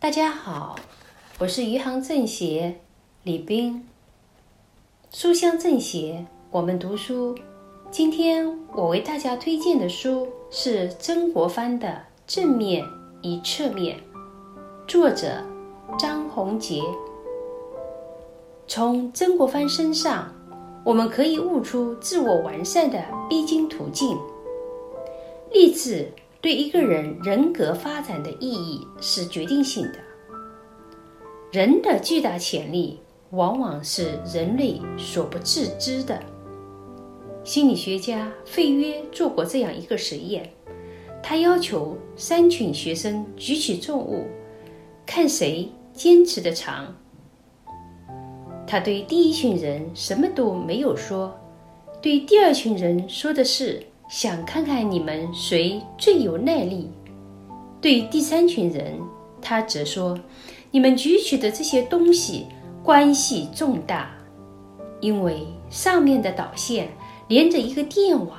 大家好，我是余杭政协李斌。书香政协，我们读书。今天我为大家推荐的书是曾国藩的《正面与侧面》，作者张宏杰。从曾国藩身上，我们可以悟出自我完善的必经途径。励志。对一个人人格发展的意义是决定性的。人的巨大潜力往往是人类所不自知的。心理学家费约做过这样一个实验，他要求三群学生举起重物，看谁坚持的长。他对第一群人什么都没有说，对第二群人说的是。想看看你们谁最有耐力。对第三群人，他则说：“你们举起的这些东西关系重大，因为上面的导线连着一个电网。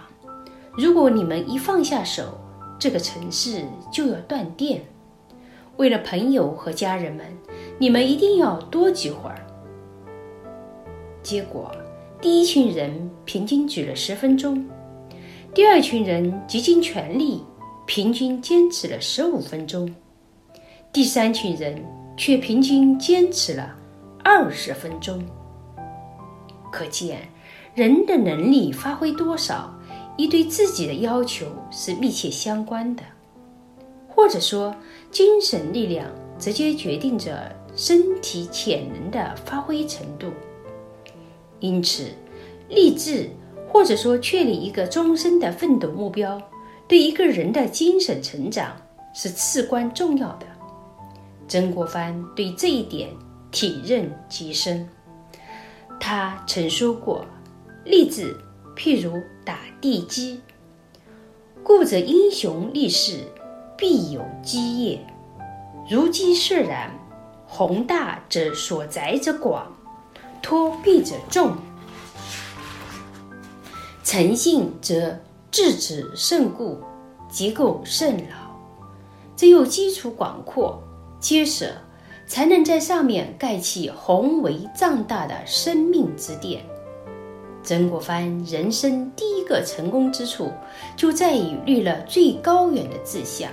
如果你们一放下手，这个城市就要断电。为了朋友和家人们，你们一定要多举会儿。”结果，第一群人平均举了十分钟。第二群人极尽全力，平均坚持了十五分钟；第三群人却平均坚持了二十分钟。可见，人的能力发挥多少，与对自己的要求是密切相关的，或者说，精神力量直接决定着身体潜能的发挥程度。因此，励志。或者说，确立一个终身的奋斗目标，对一个人的精神成长是至关重要的。曾国藩对这一点体认极深。他曾说过：“立志譬如打地基，故则英雄立世，必有基业。如基设然，宏大者所载者广，托庇者众。”诚信则质子甚固，结构甚牢。只有基础广阔、结实，才能在上面盖起宏伟壮大的生命之殿。曾国藩人生第一个成功之处，就在于立了最高远的志向，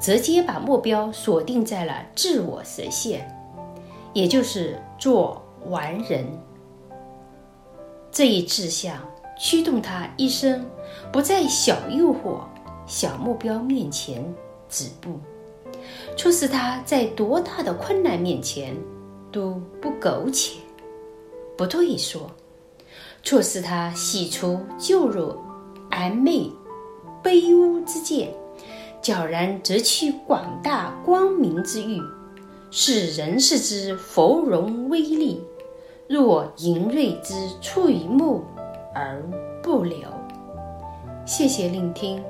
直接把目标锁定在了自我实现，也就是做完人。这一志向。驱动他一生不在小诱惑、小目标面前止步，促使他在多大的困难面前都不苟且、不退缩，促使他洗除旧弱、暧昧、卑污之见，悄然择取广大光明之欲，使人世之芙蓉微丽，若银瑞之出于目。而不留。谢谢聆听。